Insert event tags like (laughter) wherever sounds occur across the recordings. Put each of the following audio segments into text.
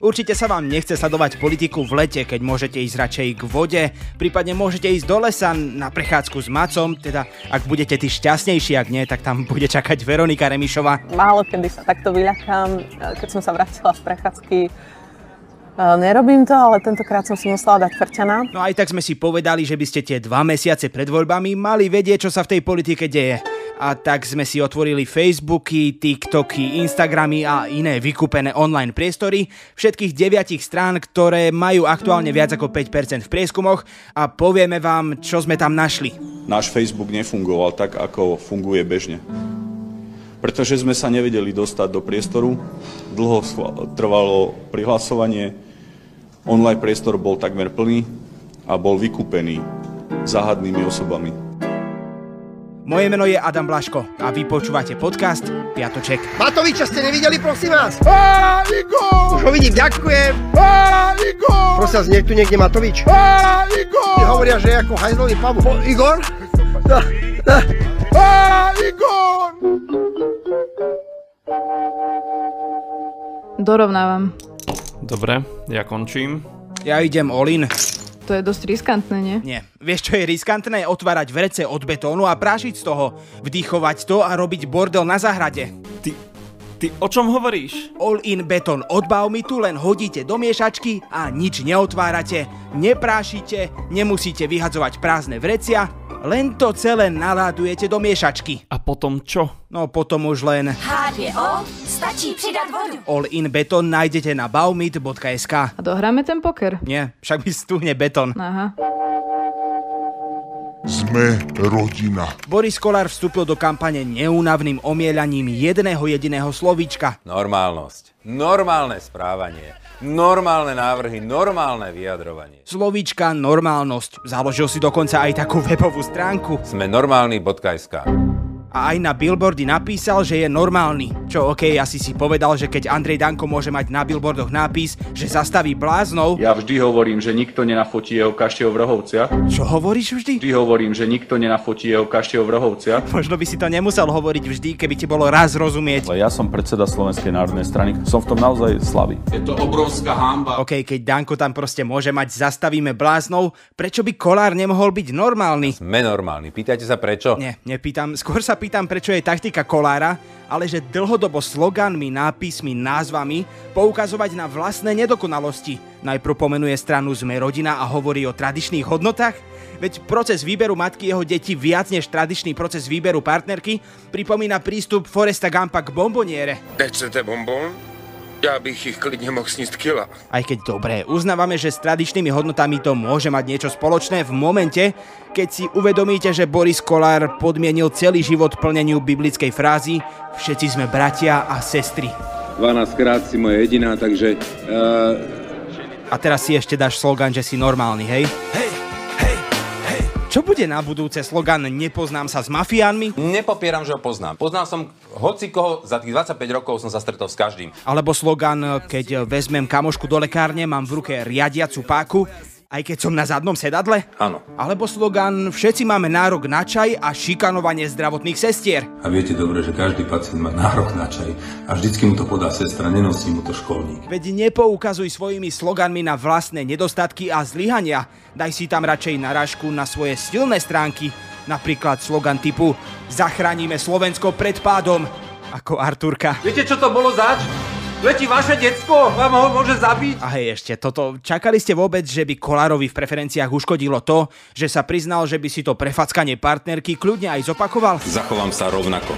Určite sa vám nechce sledovať politiku v lete, keď môžete ísť radšej k vode, prípadne môžete ísť do lesa na prechádzku s macom, teda ak budete tí šťastnejší, ak nie, tak tam bude čakať Veronika Remišová. Málo kedy sa takto vyľakám, keď som sa vrátila z prechádzky. Nerobím to, ale tentokrát som si musela dať frťana. No aj tak sme si povedali, že by ste tie dva mesiace pred voľbami mali vedieť, čo sa v tej politike deje a tak sme si otvorili Facebooky, TikToky, Instagramy a iné vykúpené online priestory všetkých deviatich strán, ktoré majú aktuálne viac ako 5% v prieskumoch a povieme vám, čo sme tam našli. Náš Facebook nefungoval tak, ako funguje bežne. Pretože sme sa nevedeli dostať do priestoru, dlho trvalo prihlasovanie, online priestor bol takmer plný a bol vykúpený záhadnými osobami. Moje meno je Adam Blaško a vy počúvate podcast Piatoček. Matoviča ste nevideli, prosím vás? Á, Igor! Už ho vidím, ďakujem. Á, Igor! Prosím vás, tu niekde Matovič? Á, Igor! Ty hovoria, že je ako hajzlový pavúk. Igor? No, no. Á, Igor! Dorovnávam. Dobre, ja končím. Ja idem Olin. To je dosť riskantné, nie? Nie. Vieš, čo je riskantné? Otvárať vrece od betónu a prášiť z toho. Vdýchovať to a robiť bordel na záhrade. Ty, ty o čom hovoríš? All in betón od Baumitu len hodíte do miešačky a nič neotvárate. Neprášite, nemusíte vyhadzovať prázdne vrecia, len to celé naládujete do miešačky. A potom čo? No potom už len... H2O, stačí pridat vodu. All in betón nájdete na baumit.sk A dohráme ten poker? Nie, však mi stuhne betón. Aha. Sme rodina. Boris Kolár vstúpil do kampane neúnavným omielaním jedného jediného slovíčka. Normálnosť. Normálne správanie. Normálne návrhy, normálne vyjadrovanie. Slovíčka normálnosť. Založil si dokonca aj takú webovú stránku. Sme normálny.sk a aj na billboardy napísal, že je normálny. Čo OK, asi si povedal, že keď Andrej Danko môže mať na billboardoch nápis, že zastaví bláznov. Ja vždy hovorím, že nikto nenafotí jeho kaštieho v Rohovciach. Čo hovoríš vždy? Vždy hovorím, že nikto nenafotí jeho kaštieho v Rohovciach. Možno by si to nemusel hovoriť vždy, keby ti bolo raz rozumieť. Ja som predseda Slovenskej národnej strany, som v tom naozaj slavý. Je to obrovská hamba. OK, keď Danko tam proste môže mať zastavíme bláznov, prečo by Kolár nemohol byť normálny? Sme normálni. Pýtajte sa prečo? Nie, nepýtam. Skôr sa pýtam, prečo je taktika Kolára, ale že dlhodobo sloganmi, nápismi, názvami poukazovať na vlastné nedokonalosti. Najprv pomenuje stranu Sme rodina a hovorí o tradičných hodnotách, veď proces výberu matky jeho deti viac než tradičný proces výberu partnerky pripomína prístup Foresta Gampa k bomboniere. Nechcete bonbon? Ja bych ich klidne mohl sníst kila. Aj keď dobre, uznávame, že s tradičnými hodnotami to môže mať niečo spoločné v momente, keď si uvedomíte, že Boris Kolár podmienil celý život plneniu biblickej frázy Všetci sme bratia a sestry. 12 krát si moja jediná, takže... Uh... A teraz si ešte dáš slogan, že si normálny, hej? Hej! Čo bude na budúce slogan Nepoznám sa s mafiánmi? Nepopieram, že ho poznám. Poznal som hoci koho, za tých 25 rokov som sa stretol s každým. Alebo slogan Keď vezmem kamošku do lekárne, mám v ruke riadiacu páku, aj keď som na zadnom sedadle? Áno. Alebo slogan Všetci máme nárok na čaj a šikanovanie zdravotných sestier. A viete dobre, že každý pacient má nárok na čaj a vždycky mu to podá sestra, nenosí mu to školník. Veď nepoukazuj svojimi sloganmi na vlastné nedostatky a zlyhania. Daj si tam radšej narážku na svoje silné stránky. Napríklad slogan typu Zachránime Slovensko pred pádom. Ako Arturka. Viete, čo to bolo zač? Letí vaše decko, vám ho môže zabiť. A hej, ešte toto. Čakali ste vôbec, že by Kolárovi v preferenciách uškodilo to, že sa priznal, že by si to prefackanie partnerky kľudne aj zopakoval? Zachovám sa rovnako.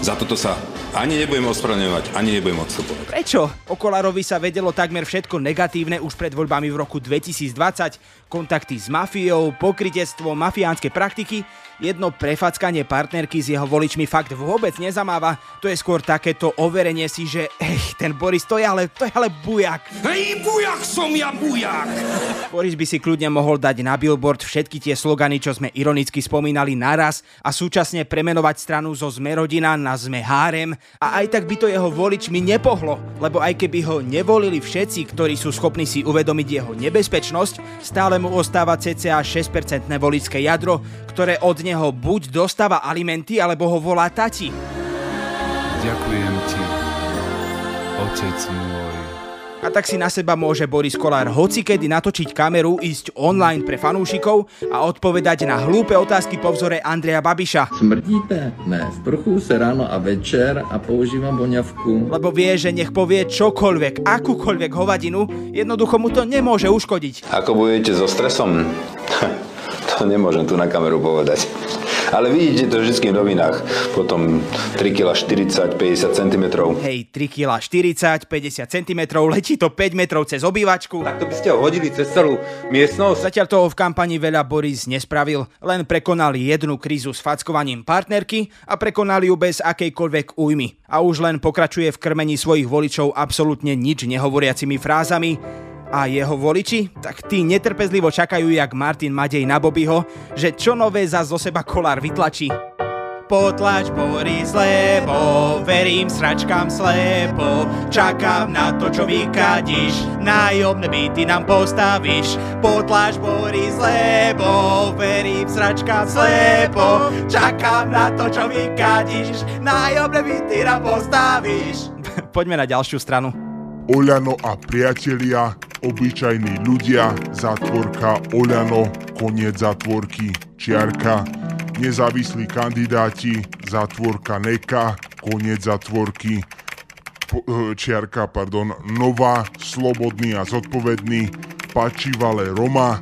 Za toto sa ani nebudem ospravedlňovať, ani nebudem odstupovať. Prečo? O Kolárovi sa vedelo takmer všetko negatívne už pred voľbami v roku 2020. Kontakty s mafiou, pokritectvo, mafiánske praktiky. Jedno prefackanie partnerky s jeho voličmi fakt vôbec nezamáva. To je skôr takéto overenie si, že ej, ten Boris to je ale, to je ale bujak. Hej, bujak som ja, bujak! Boris by si kľudne mohol dať na billboard všetky tie slogany, čo sme ironicky spomínali naraz a súčasne premenovať stranu zo Sme rodina na Sme hárem a aj tak by to jeho voličmi nepohlo, lebo aj keby ho nevolili všetci, ktorí sú schopní si uvedomiť jeho nebezpečnosť, stále mu ostáva cca 6% voličské jadro, ktoré od neho buď dostáva alimenty, alebo ho volá tati. Ďakujem ti, otec môj. A tak si na seba môže Boris Kolár hocikedy natočiť kameru, ísť online pre fanúšikov a odpovedať na hlúpe otázky po vzore Andreja Babiša. Smrdíte? Ne, sprchuju se ráno a večer a používam voňavku. Lebo vie, že nech povie čokoľvek, akúkoľvek hovadinu, jednoducho mu to nemôže uškodiť. Ako bojujete so stresom? (laughs) to nemôžem tu na kameru povedať. Ale vidíte to vždy v novinách. Potom 3 kg 40, 50 cm. Hej, 3 kg 40, 50 cm, letí to 5 metrov cez obývačku. Tak to by ste ho hodili cez celú miestnosť. Zatiaľ toho v kampani veľa Boris nespravil, len prekonal jednu krízu s fackovaním partnerky a prekonal ju bez akejkoľvek újmy. A už len pokračuje v krmení svojich voličov absolútne nič nehovoriacimi frázami, a jeho voliči? Tak tí netrpezlivo čakajú, jak Martin Madej na Bobbyho, že čo nové za zo seba kolár vytlačí. Potlač Boris, lebo verím sračkám slepo. Čakám na to, čo vykadíš, nájomné byty nám postavíš. Potlač Boris, lebo verím sračkám slepo. Čakám na to, čo vykadíš, nájomné byty nám postavíš. Poďme na ďalšiu stranu. Oľano a priatelia, obyčajní ľudia, zátvorka Oľano, koniec zátvorky, čiarka, nezávislí kandidáti, zátvorka Neka, koniec zátvorky, po, e, čiarka, pardon, Nová, slobodný a zodpovedný, Pačivale Roma,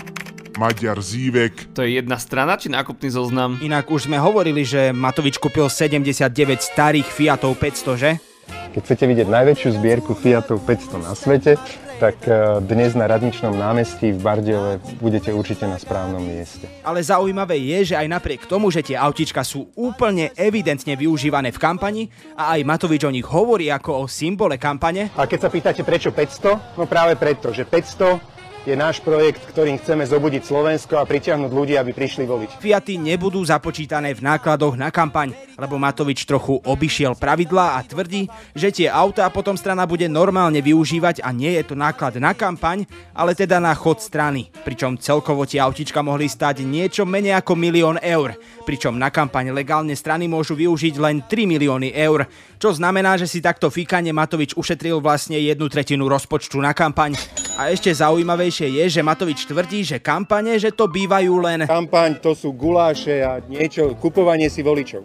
Maďar Zívek. To je jedna strana či nákupný zoznam? Inak už sme hovorili, že Matovič kúpil 79 starých Fiatov 500, že? Keď chcete vidieť najväčšiu zbierku Fiatov 500 na svete, tak e, dnes na Radničnom námestí v Bardiove budete určite na správnom mieste. Ale zaujímavé je, že aj napriek tomu, že tie autička sú úplne evidentne využívané v kampani a aj Matovič o nich hovorí ako o symbole kampane. A keď sa pýtate prečo 500, no práve preto, že 500 je náš projekt, ktorým chceme zobudiť Slovensko a pritiahnuť ľudí, aby prišli voliť. Fiaty nebudú započítané v nákladoch na kampaň, lebo Matovič trochu obišiel pravidlá a tvrdí, že tie autá potom strana bude normálne využívať a nie je to náklad na kampaň, ale teda na chod strany. Pričom celkovo tie autička mohli stať niečo menej ako milión eur, pričom na kampaň legálne strany môžu využiť len 3 milióny eur, čo znamená, že si takto fíkanie Matovič ušetril vlastne jednu tretinu rozpočtu na kampaň. A ešte zaujímavejšie je, že Matovič tvrdí, že kampane, že to bývajú len... Kampaň to sú guláše a niečo, kupovanie si voličov.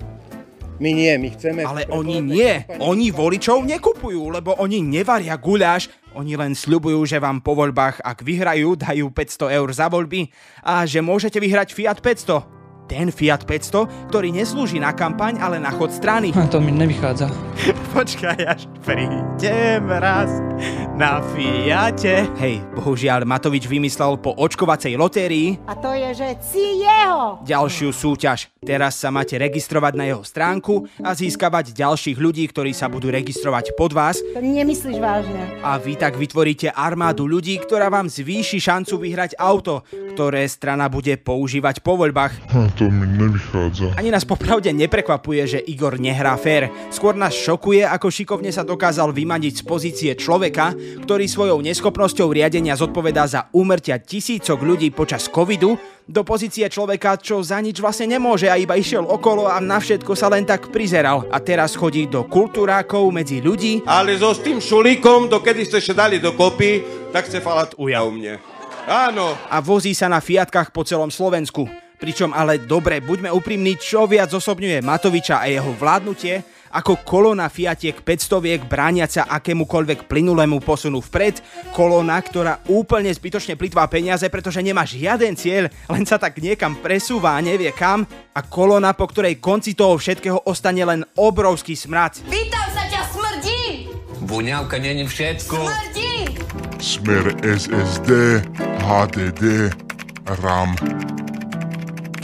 My nie, my chceme... Ale oni nie, oni voličov nekupujú, lebo oni nevaria guľáš, oni len sľubujú, že vám po voľbách, ak vyhrajú, dajú 500 eur za voľby. A že môžete vyhrať Fiat 500 ten Fiat 500, ktorý neslúži na kampaň, ale na chod strany. A (laughs) to mi nevychádza. Počkaj, až prídem raz na Fiate. Hej, bohužiaľ Matovič vymyslel po očkovacej lotérii. A to je, že si jeho. Ďalšiu súťaž. Teraz sa máte registrovať na jeho stránku a získavať ďalších ľudí, ktorí sa budú registrovať pod vás. To nemyslíš vážne. A vy tak vytvoríte armádu ľudí, ktorá vám zvýši šancu vyhrať auto, ktoré strana bude používať po voľbách. Hm, to mi nevychádza. Ani nás popravde neprekvapuje, že Igor nehrá fér. Skôr nás šokuje, ako šikovne sa dokázal vymaniť z pozície človeka, ktorý svojou neschopnosťou riadenia zodpovedá za úmrtia tisícok ľudí počas covidu, do pozície človeka, čo za nič vlastne nemôže a iba išiel okolo a na všetko sa len tak prizeral. A teraz chodí do kultúrákov medzi ľudí. Ale so s tým šulíkom, dokedy ste sa dali dokopy, tak ste falat uja u mne. Áno. A vozí sa na Fiatkách po celom Slovensku. Pričom ale dobre, buďme úprimní, čo viac osobňuje Matoviča a jeho vládnutie, ako kolona Fiatiek 500 brániaca akémukoľvek plynulému posunu vpred, kolona, ktorá úplne zbytočne plitvá peniaze, pretože nemá žiaden cieľ, len sa tak niekam presúva a nevie kam, a kolona, po ktorej konci toho všetkého ostane len obrovský smrad. Vítam sa ťa, smrdí! Voňavka není všetko. Smrdí! Smer SSD, HDD, RAM.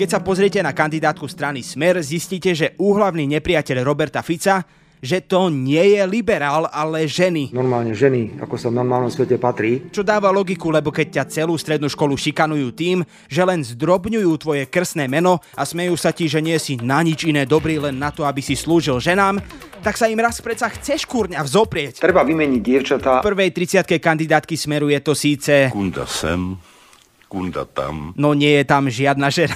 Keď sa pozriete na kandidátku strany Smer, zistíte, že úhlavný nepriateľ Roberta Fica že to nie je liberál, ale ženy. Normálne ženy, ako sa v normálnom svete patrí. Čo dáva logiku, lebo keď ťa celú strednú školu šikanujú tým, že len zdrobňujú tvoje krsné meno a smejú sa ti, že nie si na nič iné dobrý len na to, aby si slúžil ženám, tak sa im raz predsa chceš kurňa vzoprieť. Treba vymeniť dievčatá. V prvej 30 kandidátky Smeru je to síce... Kunda sem, kunda tam. No nie je tam žiadna žena.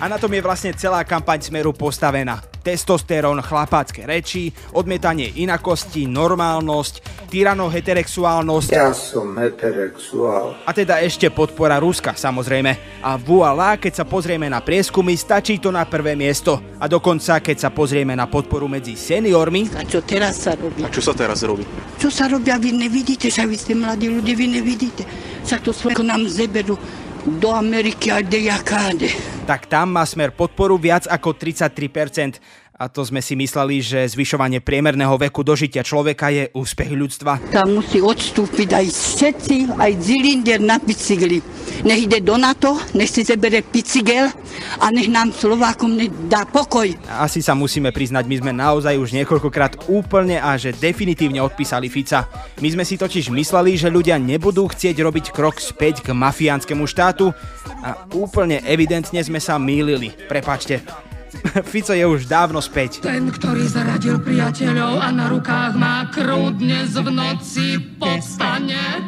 A na tom je vlastne celá kampaň Smeru postavená. Testosterón, chlapácké reči, odmietanie inakosti, normálnosť, tyranoheterexuálnosť. Ja som heterexuál. A teda ešte podpora Ruska, samozrejme. A voilà, keď sa pozrieme na prieskumy, stačí to na prvé miesto. A dokonca, keď sa pozrieme na podporu medzi seniormi... A čo teraz sa robí? A čo sa teraz robí? Čo sa robia, vy nevidíte, že vy ste mladí ľudia, vy nevidíte. Sa to Slovensko nám zeberú do Ameriky a jakáde. Tak tam má smer podporu viac ako 33%. A to sme si mysleli, že zvyšovanie priemerného veku dožitia človeka je úspech ľudstva. Tam musí odstúpiť aj všetci, aj Zilinder na bicykli. Nech ide do NATO, nech si zebere bicykel a nech nám Slovákom dá pokoj. Asi sa musíme priznať, my sme naozaj už niekoľkokrát úplne a že definitívne odpísali Fica. My sme si totiž mysleli, že ľudia nebudú chcieť robiť krok späť k mafiánskemu štátu a úplne evidentne sme sa mýlili. Prepačte. (laughs) Fico je už dávno späť. Ten, ktorý zaradil priateľov a na rukách má krv dnes v noci povstane.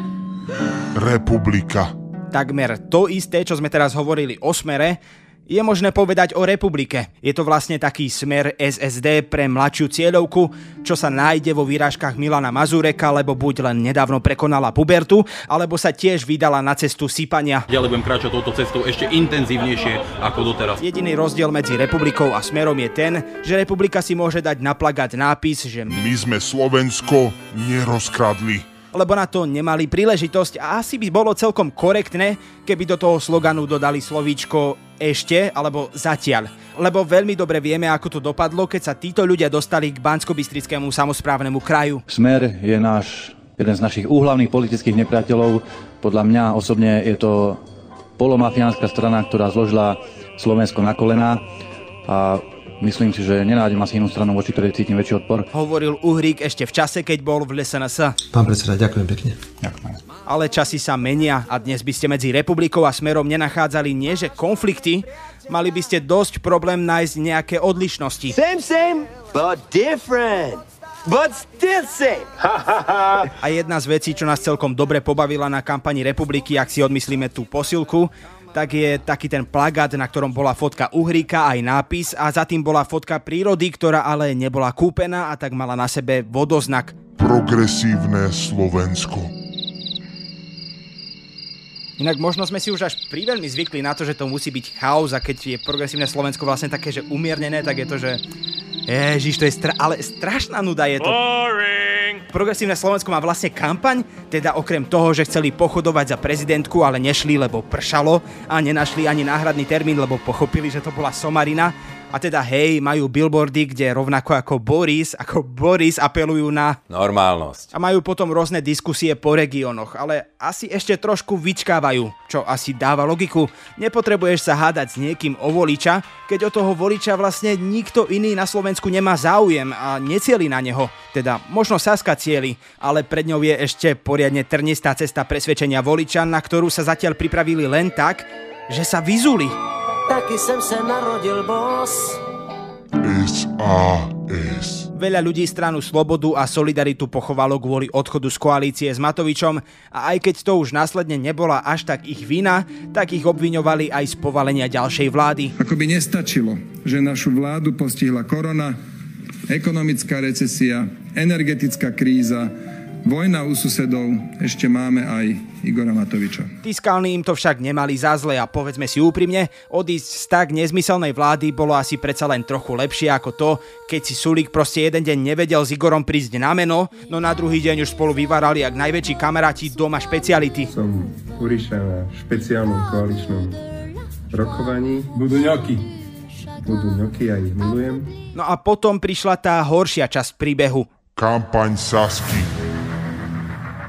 Republika. Takmer to isté, čo sme teraz hovorili o smere, je možné povedať o republike. Je to vlastne taký smer SSD pre mladšiu cieľovku, čo sa nájde vo výražkách Milana Mazureka, lebo buď len nedávno prekonala pubertu, alebo sa tiež vydala na cestu sypania. Ďalej budem kráčať touto cestou ešte intenzívnejšie ako doteraz. Jediný rozdiel medzi republikou a smerom je ten, že republika si môže dať na plagát nápis, že My sme Slovensko nerozkradli lebo na to nemali príležitosť a asi by bolo celkom korektné, keby do toho sloganu dodali slovíčko ešte alebo zatiaľ. Lebo veľmi dobre vieme, ako to dopadlo, keď sa títo ľudia dostali k bansko samozprávnemu kraju. Smer je náš, jeden z našich úhlavných politických nepriateľov. Podľa mňa osobne je to polomafiánska strana, ktorá zložila Slovensko na kolena a myslím si, že nenájdem asi inú stranu, voči ktorej cítim väčší odpor. Hovoril Uhrík ešte v čase, keď bol v LSNS. Pán predseda, ďakujem pekne. Ďakujem. Ale časy sa menia a dnes by ste medzi republikou a smerom nenachádzali nie že konflikty, mali by ste dosť problém nájsť nejaké odlišnosti. Same, same, but different. But still same. (laughs) a jedna z vecí, čo nás celkom dobre pobavila na kampani republiky, ak si odmyslíme tú posilku, tak je taký ten plagát, na ktorom bola fotka Uhríka aj nápis a za tým bola fotka prírody, ktorá ale nebola kúpená a tak mala na sebe vodoznak. Progresívne Slovensko. Inak možno sme si už až priveľmi zvykli na to, že to musí byť chaos a keď je progresívne Slovensko vlastne také, že umiernené, tak je to, že Ježiš, to je stra- ale strašná nuda je to. Boring. Progresívne Slovensko má vlastne kampaň, teda okrem toho, že chceli pochodovať za prezidentku, ale nešli, lebo pršalo a nenašli ani náhradný termín, lebo pochopili, že to bola somarina a teda hej, majú billboardy, kde rovnako ako Boris, ako Boris apelujú na... Normálnosť. A majú potom rôzne diskusie po regiónoch, ale asi ešte trošku vyčkávajú, čo asi dáva logiku. Nepotrebuješ sa hádať s niekým o voliča, keď o toho voliča vlastne nikto iný na Slovensku nemá záujem a necieli na neho. Teda možno Saska cieli, ale pred ňou je ešte poriadne trnistá cesta presvedčenia voliča, na ktorú sa zatiaľ pripravili len tak, že sa vyzuli. Taky jsem se narodil boss. SAS. Veľa ľudí stranu Slobodu a Solidaritu pochovalo kvôli odchodu z koalície s Matovičom a aj keď to už následne nebola až tak ich vina, tak ich obviňovali aj z povalenia ďalšej vlády. Ako by nestačilo, že našu vládu postihla korona, ekonomická recesia, energetická kríza, Vojna u susedov, ešte máme aj Igora Matoviča. Fiskálni im to však nemali za zle a povedzme si úprimne, odísť z tak nezmyselnej vlády bolo asi predsa len trochu lepšie ako to, keď si Sulík proste jeden deň nevedel s Igorom prísť na meno, no na druhý deň už spolu vyvárali jak najväčší kamaráti doma špeciality. Som Uriša na špeciálnom koaličnom rokovaní. Budú ňoky. Budú ňoky, ja ich milujem. No a potom prišla tá horšia časť príbehu. Kampaň Sasky.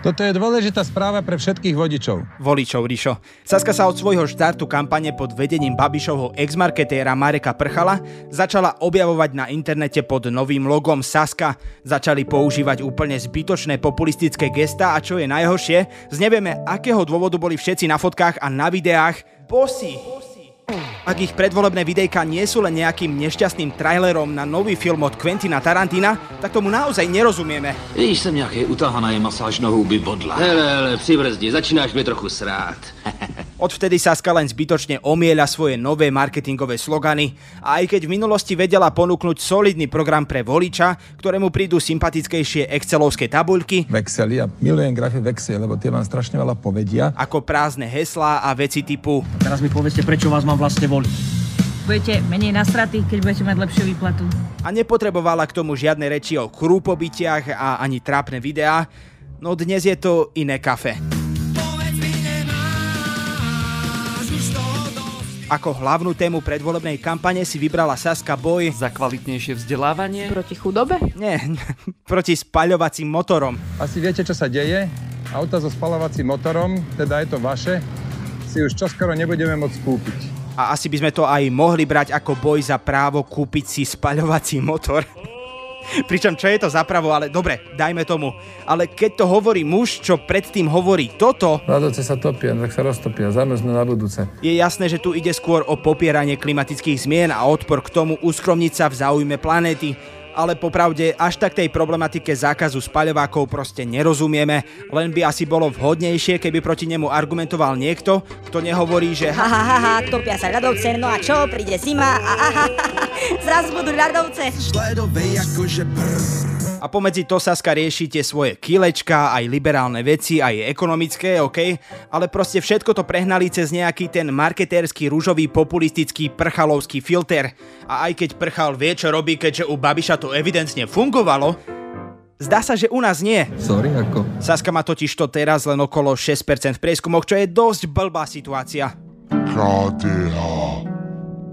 Toto je dôležitá správa pre všetkých vodičov. Voličov, Rišo. Saska sa od svojho štartu kampane pod vedením Babišovho ex-marketéra Mareka Prchala začala objavovať na internete pod novým logom Saska. Začali používať úplne zbytočné populistické gesta a čo je najhoršie, z akého dôvodu boli všetci na fotkách a na videách bosí. Ak ich predvolebné videjka nie sú len nejakým nešťastným trailerom na nový film od Quentina Tarantina, tak tomu naozaj nerozumieme. Víš, jsem nějaký utahaný masáž nohou by bodla. Hele, hele, přibrzdi, začínáš mi trochu srát. (laughs) Odvtedy Saska len zbytočne omieľa svoje nové marketingové slogany a aj keď v minulosti vedela ponúknuť solidný program pre voliča, ktorému prídu sympatickejšie excelovské tabuľky, Vexely a milujem grafy Vexy, lebo tie vám strašne veľa povedia. ako prázdne heslá a veci typu Teraz mi povedzte, prečo vás mám vlastne voliť. Budete menej nasratí, keď budete mať lepšiu výplatu. a nepotrebovala k tomu žiadne reči o krúpobytiach a ani trápne videá, no dnes je to iné kafe. Ako hlavnú tému predvolebnej kampane si vybrala Saska boj Za kvalitnejšie vzdelávanie? Proti chudobe? Nie, (laughs) proti spaľovacím motorom. Asi viete, čo sa deje? Auta so spalovacím motorom, teda je to vaše, si už čoskoro nebudeme môcť kúpiť. A asi by sme to aj mohli brať ako boj za právo kúpiť si spaľovací motor. (laughs) Pričom čo je to za právo, ale dobre, dajme tomu. Ale keď to hovorí muž, čo predtým hovorí toto, Ľadovce sa topia, tak sa roztopia, zamrznú na budúce. je jasné, že tu ide skôr o popieranie klimatických zmien a odpor k tomu uskromniť sa v záujme planéty. Ale popravde až tak tej problematike zákazu spaľovákov proste nerozumieme, len by asi bolo vhodnejšie, keby proti nemu argumentoval niekto, kto nehovorí, že Ha, ha, ha, ha, topia sa ľadovce, no a čo, príde zima? A aha, ha, ha, zrazu budú ľadovce. A pomedzi to Saska rieši tie svoje kilečka, aj liberálne veci, aj ekonomické, OK? Ale proste všetko to prehnali cez nejaký ten marketérsky, rúžový, populistický, prchalovský filter. A aj keď prchal vie, čo robí, keďže u Babiša to evidentne fungovalo, zdá sa, že u nás nie. Sorry, ako? Saska má totiž to teraz len okolo 6% v prieskumoch, čo je dosť blbá situácia. KDH.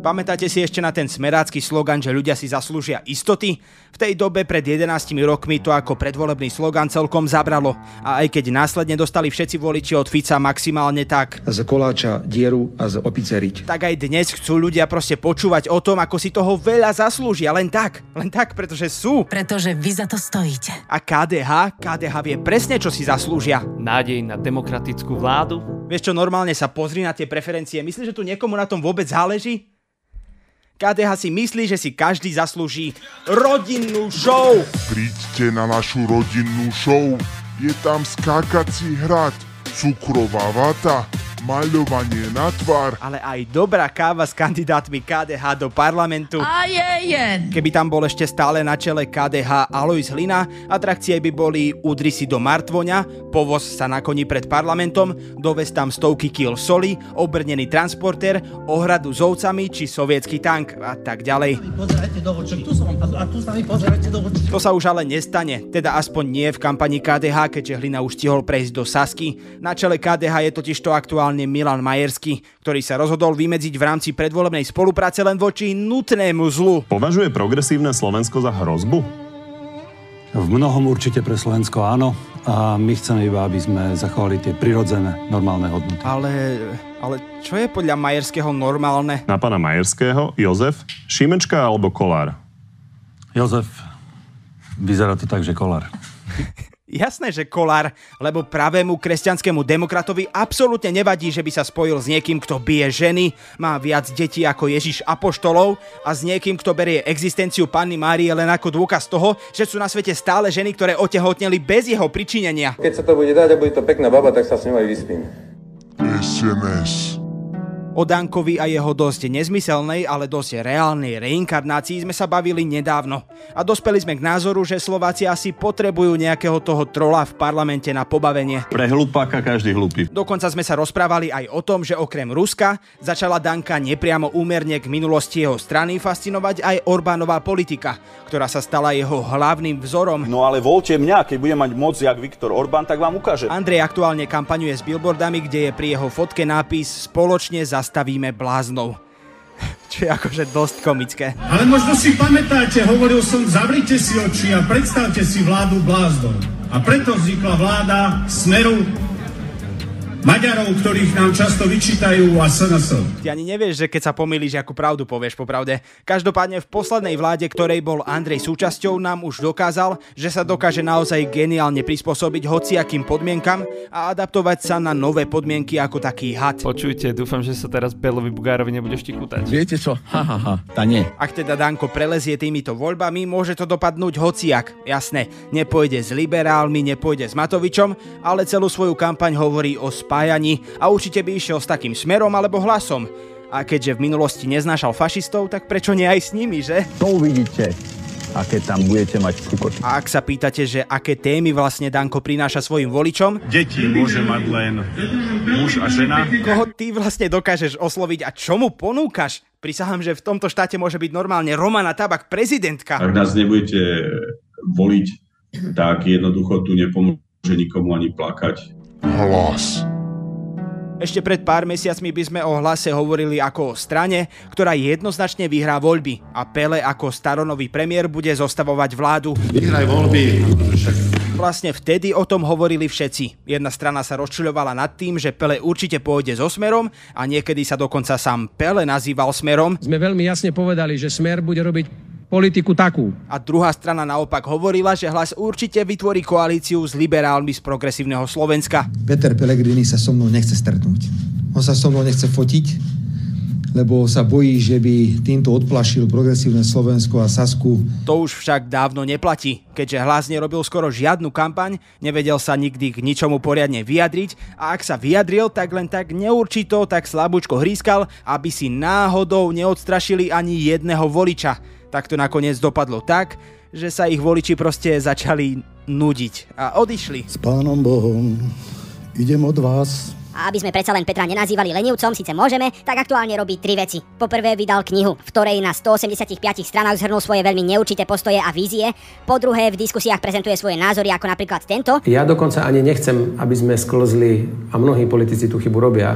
Pamätáte si ešte na ten smerácky slogan, že ľudia si zaslúžia istoty? V tej dobe pred 11 rokmi to ako predvolebný slogan celkom zabralo. A aj keď následne dostali všetci voliči od Fica maximálne tak, Z koláča dieru a z opice riť. tak aj dnes chcú ľudia proste počúvať o tom, ako si toho veľa zaslúžia. Len tak, len tak, pretože sú. Pretože vy za to stojíte. A KDH, KDH vie presne, čo si zaslúžia. Nádej na demokratickú vládu? Vieš čo, normálne sa pozri na tie preferencie. Myslíš, že tu niekomu na tom vôbec záleží? KDH si myslí, že si každý zaslúži rodinnú show. Príďte na našu rodinnú show. Je tam skákací hrad, cukrová vata, maľovanie na tvár. Ale aj dobrá káva s kandidátmi KDH do parlamentu. A je jen. Keby tam bol ešte stále na čele KDH Alois Hlina, atrakcie by boli udry si do Martvoňa, povoz sa na koni pred parlamentom, dovez tam stovky kil soli, obrnený transporter, ohradu s ovcami či sovietský tank a tak ďalej. To sa už ale nestane, teda aspoň nie v kampani KDH, keďže Hlina už stihol prejsť do Sasky. Na čele KDH je totiž to aktuálne Milan Majersky, ktorý sa rozhodol vymedziť v rámci predvolebnej spolupráce len voči nutnému zlu. Považuje progresívne Slovensko za hrozbu? V mnohom určite pre Slovensko áno a my chceme iba, aby sme zachovali tie prirodzené, normálne hodnoty. Ale, ale čo je podľa Majerského normálne? Na pána Majerského, Jozef, Šimečka alebo Kolár? Jozef, vyzerá to tak, že kolár. (laughs) Jasné, že Kolár, lebo pravému kresťanskému demokratovi absolútne nevadí, že by sa spojil s niekým, kto bije ženy, má viac detí ako Ježiš Apoštolov a s niekým, kto berie existenciu Panny Márie len ako dôkaz toho, že sú na svete stále ženy, ktoré otehotneli bez jeho pričinenia. Keď sa to bude dať a bude to pekná baba, tak sa s ňou aj vyspím. SMS. O Dankovi a jeho dosť nezmyselnej, ale dosť reálnej reinkarnácii sme sa bavili nedávno. A dospeli sme k názoru, že Slováci asi potrebujú nejakého toho trola v parlamente na pobavenie. Pre hlupáka každý hlupý. Dokonca sme sa rozprávali aj o tom, že okrem Ruska začala Danka nepriamo úmerne k minulosti jeho strany fascinovať aj Orbánová politika, ktorá sa stala jeho hlavným vzorom. No ale voľte mňa, keď budem mať moc jak Viktor Orbán, tak vám ukážem. Andrej aktuálne kampaňuje s billboardami, kde je pri jeho fotke nápis Spoločne zastavíme bláznov. (laughs) Čo je akože dosť komické. Ale možno si pamätáte, hovoril som, zavrite si oči a predstavte si vládu blázdov. A preto vznikla vláda Smeru Maďarov, ktorých nám často vyčítajú a SNS. Ty ani nevieš, že keď sa pomýliš, akú pravdu povieš popravde. Každopádne v poslednej vláde, ktorej bol Andrej súčasťou, nám už dokázal, že sa dokáže naozaj geniálne prispôsobiť hociakým podmienkam a adaptovať sa na nové podmienky ako taký had. Počujte, dúfam, že sa teraz Belovi Bugárovi nebudeš tikútať. Viete čo? Ha, ha, ha, tá nie. Ak teda Danko prelezie týmito voľbami, môže to dopadnúť hociak. Jasné, nepôjde s liberálmi, nepôjde s Matovičom, ale celú svoju kampaň hovorí o spájaní a určite by išiel s takým smerom alebo hlasom. A keďže v minulosti neznášal fašistov, tak prečo nie aj s nimi, že? To uvidíte, aké tam budete mať kukot. A ak sa pýtate, že aké témy vlastne Danko prináša svojim voličom, Deti môže mať len muž a žena. koho ty vlastne dokážeš osloviť a čo mu ponúkaš? Prisahám, že v tomto štáte môže byť normálne Romana Tabak prezidentka. Ak nás nebudete voliť, tak jednoducho tu nepomôže nikomu ani plakať. Hlas. Ešte pred pár mesiacmi by sme o hlase hovorili ako o strane, ktorá jednoznačne vyhrá voľby a Pele ako staronový premiér bude zostavovať vládu. Vyhraj voľby. Vlastne vtedy o tom hovorili všetci. Jedna strana sa rozčuľovala nad tým, že Pele určite pôjde so Smerom a niekedy sa dokonca sám Pele nazýval Smerom. Sme veľmi jasne povedali, že Smer bude robiť politiku takú. A druhá strana naopak hovorila, že hlas určite vytvorí koalíciu s liberálmi z progresívneho Slovenska. Peter Pellegrini sa so mnou nechce stretnúť. On sa so mnou nechce fotiť, lebo sa bojí, že by týmto odplašil progresívne Slovensko a Sasku. To už však dávno neplatí. Keďže hlas nerobil skoro žiadnu kampaň, nevedel sa nikdy k ničomu poriadne vyjadriť a ak sa vyjadril, tak len tak neurčito, tak slabúčko hrískal, aby si náhodou neodstrašili ani jedného voliča. Tak to nakoniec dopadlo tak, že sa ich voliči proste začali nudiť a odišli. S pánom Bohom idem od vás. A aby sme predsa len Petra nenazývali lenivcom, síce môžeme, tak aktuálne robí tri veci. Poprvé vydal knihu, v ktorej na 185 stranách zhrnul svoje veľmi neurčité postoje a vízie. Po druhé v diskusiách prezentuje svoje názory, ako napríklad tento. Ja dokonca ani nechcem, aby sme sklzli, a mnohí politici tú chybu robia,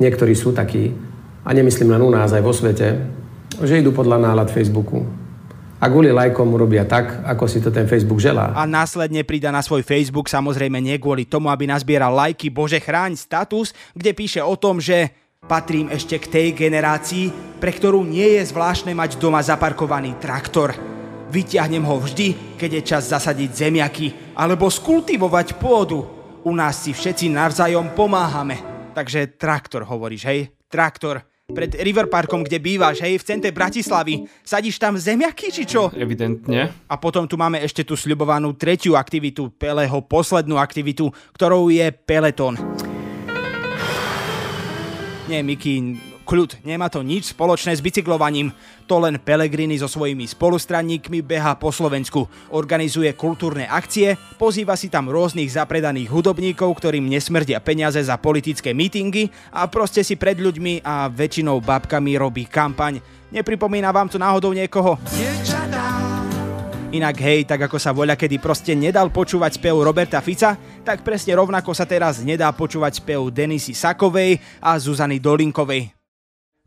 niektorí sú takí, a nemyslím len u nás, aj vo svete, že idú podľa nálad Facebooku. A kvôli lajkom robia tak, ako si to ten Facebook želá. A následne prida na svoj Facebook samozrejme nie kvôli tomu, aby nazbieral lajky, bože chráň status, kde píše o tom, že patrím ešte k tej generácii, pre ktorú nie je zvláštne mať doma zaparkovaný traktor. Vyťahnem ho vždy, keď je čas zasadiť zemiaky alebo skultivovať pôdu. U nás si všetci navzájom pomáhame. Takže traktor hovoríš, hej? Traktor pred River Parkom, kde bývaš, hej, v centre Bratislavy. Sadíš tam zemiaky, či čo? Evidentne. A potom tu máme ešte tú sľubovanú tretiu aktivitu, Peleho poslednú aktivitu, ktorou je Peloton. Nie, Miki, kľud, nemá to nič spoločné s bicyklovaním. To len Pelegrini so svojimi spolustranníkmi beha po Slovensku, organizuje kultúrne akcie, pozýva si tam rôznych zapredaných hudobníkov, ktorým nesmrdia peniaze za politické mítingy a proste si pred ľuďmi a väčšinou babkami robí kampaň. Nepripomína vám to náhodou niekoho? Inak hej, tak ako sa voľa kedy proste nedal počúvať spev Roberta Fica, tak presne rovnako sa teraz nedá počúvať spev Denisy Sakovej a Zuzany Dolinkovej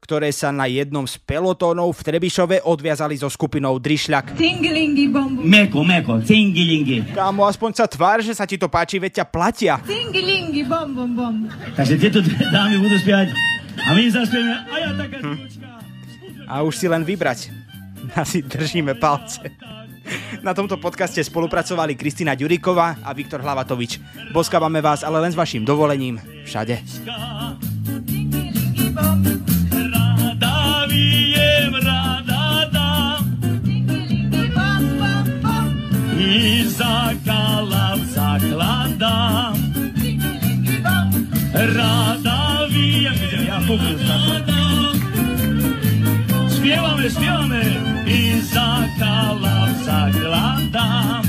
ktoré sa na jednom z pelotónov v Trebišove odviazali so skupinou Drišľak. Cingilingi bom. Meko, meko, cingilingi. Kámo, aspoň sa tvár, že sa ti to páči, veď ťa platia. Cingilingi bom bom bom. Takže tieto dve dámy budú spievať a my zaspieme a ja taká hm. A už si len vybrať. (laughs) Asi držíme palce. Na tomto podcaste spolupracovali Kristina Ďuriková a Viktor Hlavatovič. Boskávame vás ale len s vašim dovolením všade. Zabijem i zakala zaklada. Rada wija, ja Śpiewamy, śpiewamy i zakala zaglada.